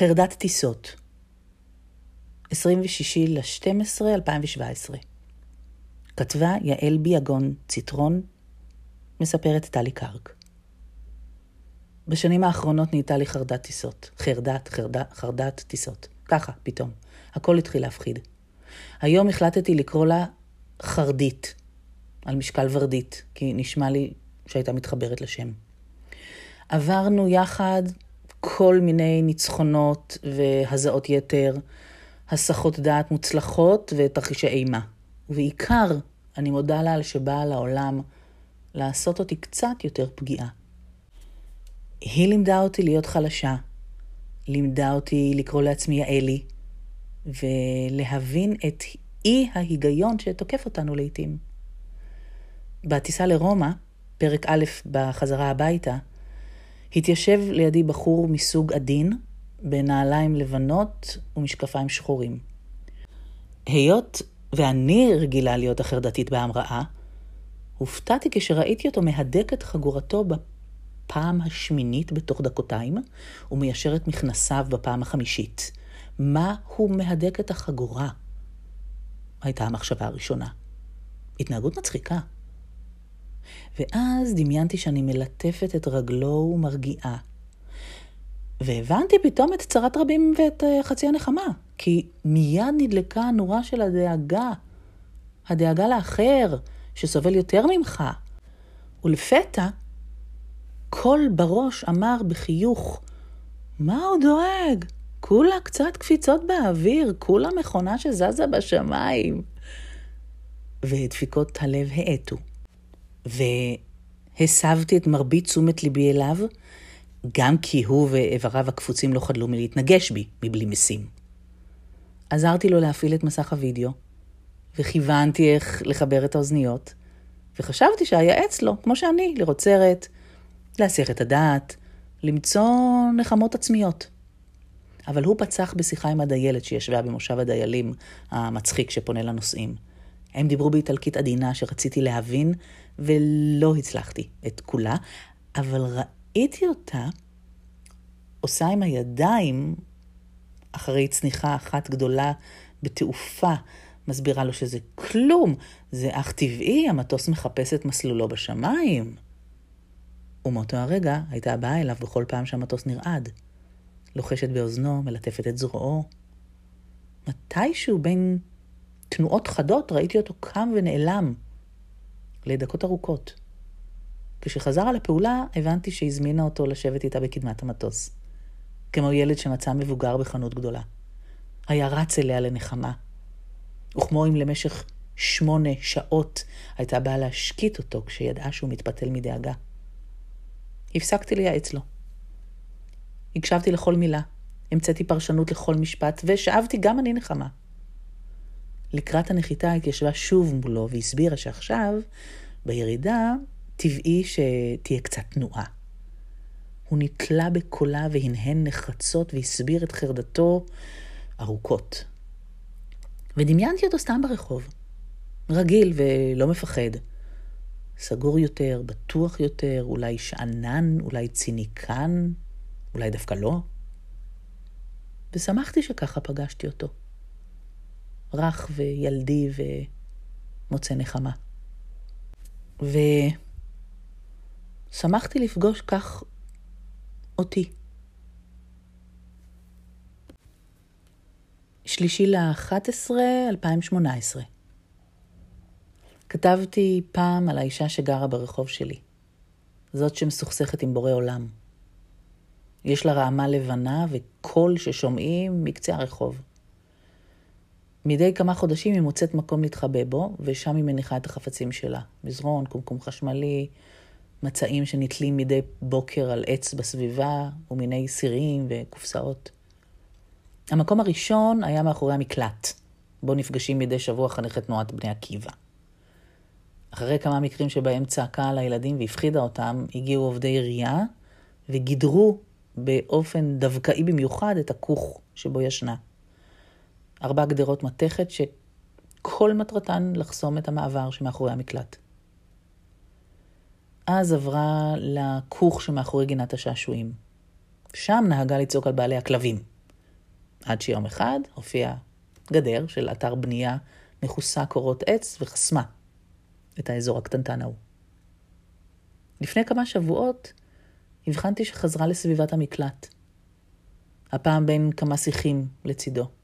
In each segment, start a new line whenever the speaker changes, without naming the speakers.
חרדת טיסות, 26 ל-12 2017. כתבה יעל ביאגון ציטרון, מספרת טלי קרק. בשנים האחרונות נהייתה לי חרדת טיסות. חרדת, חרדת, חרדת טיסות. ככה, פתאום. הכל התחיל להפחיד. היום החלטתי לקרוא לה חרדית, על משקל ורדית, כי נשמע לי שהייתה מתחברת לשם. עברנו יחד כל מיני ניצחונות והזעות יתר, הסחות דעת מוצלחות ותרחישי אימה. ובעיקר, אני מודה לה על שבאה לעולם לעשות אותי קצת יותר פגיעה. היא לימדה אותי להיות חלשה, לימדה אותי לקרוא לעצמי יעלי, ולהבין את אי ההיגיון שתוקף אותנו לעתים. בטיסה לרומא, פרק א' בחזרה הביתה, התיישב לידי בחור מסוג עדין, בנעליים לבנות ומשקפיים שחורים. היות ואני רגילה להיות החרדתית בהמראה, הופתעתי כשראיתי אותו מהדק את חגורתו בפעם השמינית בתוך דקותיים, ומיישר את מכנסיו בפעם החמישית. מה הוא מהדק את החגורה? הייתה המחשבה הראשונה. התנהגות מצחיקה. ואז דמיינתי שאני מלטפת את רגלו ומרגיעה. והבנתי פתאום את צרת רבים ואת אה, חצי הנחמה, כי מיד נדלקה הנורה של הדאגה. הדאגה לאחר, שסובל יותר ממך. ולפתע, קול בראש אמר בחיוך, מה הוא דואג? כולה קצת קפיצות באוויר, כולה מכונה שזזה בשמיים. ודפיקות הלב האטו. והסבתי את מרבית תשומת ליבי אליו, גם כי הוא ואיבריו הקפוצים לא חדלו מלהתנגש בי, מבלי משים. עזרתי לו להפעיל את מסך הוידאו, וכיוונתי איך לחבר את האוזניות, וחשבתי שאייעץ לו, כמו שאני, לראות סרט, להסיח את הדעת, למצוא נחמות עצמיות. אבל הוא פצח בשיחה עם הדיילת שישבה במושב הדיילים המצחיק שפונה לנוסעים. הם דיברו באיטלקית עדינה שרציתי להבין, ולא הצלחתי את כולה, אבל ראיתי אותה עושה עם הידיים, אחרי צניחה אחת גדולה בתעופה, מסבירה לו שזה כלום, זה אך טבעי, המטוס מחפש את מסלולו בשמיים. ומאותו הרגע הייתה באה אליו בכל פעם שהמטוס נרעד. לוחשת באוזנו, מלטפת את זרועו. מתישהו בין תנועות חדות ראיתי אותו קם ונעלם לדקות ארוכות. כשחזר על הפעולה, הבנתי שהזמינה אותו לשבת איתה בקדמת המטוס. כמו ילד שמצא מבוגר בחנות גדולה. היה רץ אליה לנחמה. וכמו אם למשך שמונה שעות הייתה באה להשקיט אותו כשידעה שהוא מתפתל מדאגה. הפסקתי לייעץ לו. הקשבתי לכל מילה, המצאתי פרשנות לכל משפט, ושאבתי גם אני נחמה. לקראת הנחיתה התיישבה שוב מולו והסבירה שעכשיו, בירידה, טבעי שתהיה קצת תנועה. הוא נתלה בקולה והנהן נחרצות והסביר את חרדתו ארוכות. ודמיינתי אותו סתם ברחוב. רגיל ולא מפחד. סגור יותר, בטוח יותר, אולי שאנן, אולי ציניקן, אולי דווקא לא. ושמחתי שככה פגשתי אותו. רך וילדי ומוצא נחמה. ושמחתי לפגוש כך אותי. שלישי ל-11, 2018. כתבתי פעם על האישה שגרה ברחוב שלי. זאת שמסוכסכת עם בורא עולם. יש לה רעמה לבנה וקול ששומעים מקצה הרחוב. מדי כמה חודשים היא מוצאת מקום להתחבא בו, ושם היא מניחה את החפצים שלה. מזרון, קומקום חשמלי, מצעים שנתלים מדי בוקר על עץ בסביבה, ומיני סירים וקופסאות. המקום הראשון היה מאחורי המקלט, בו נפגשים מדי שבוע חניכי תנועת בני עקיבא. אחרי כמה מקרים שבהם צעקה על הילדים והפחידה אותם, הגיעו עובדי עירייה וגידרו באופן דווקאי במיוחד את הכוך שבו ישנה. ארבע גדרות מתכת שכל מטרתן לחסום את המעבר שמאחורי המקלט. אז עברה לכוך שמאחורי גינת השעשועים. שם נהגה לצעוק על בעלי הכלבים. עד שיום אחד הופיע גדר של אתר בנייה מכוסה קורות עץ וחסמה את האזור הקטנטן ההוא. לפני כמה שבועות הבחנתי שחזרה לסביבת המקלט. הפעם בין כמה שיחים לצידו.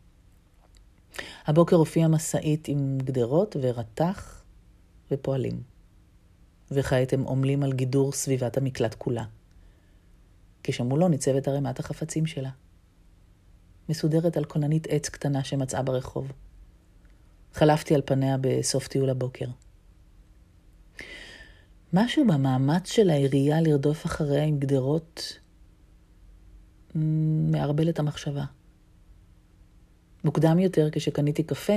הבוקר הופיעה משאית עם גדרות ורתח ופועלים. וכעת הם עמלים על גידור סביבת המקלט כולה. כשמולו ניצבת ערימת החפצים שלה. מסודרת על כוננית עץ קטנה שמצאה ברחוב. חלפתי על פניה בסוף טיול הבוקר. משהו במאמץ של העירייה לרדוף אחריה עם גדרות מערבל את המחשבה. מוקדם יותר, כשקניתי קפה,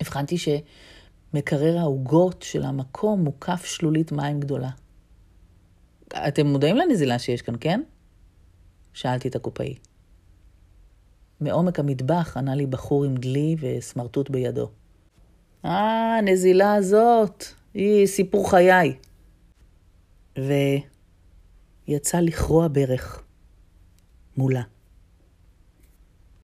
הבחנתי שמקרר העוגות של המקום מוקף שלולית מים גדולה. אתם מודעים לנזילה שיש כאן, כן? שאלתי את הקופאי. מעומק המטבח ענה לי בחור עם דלי וסמרטוט בידו. אה, הנזילה הזאת, היא סיפור חיי. ויצא לכרוע ברך מולה.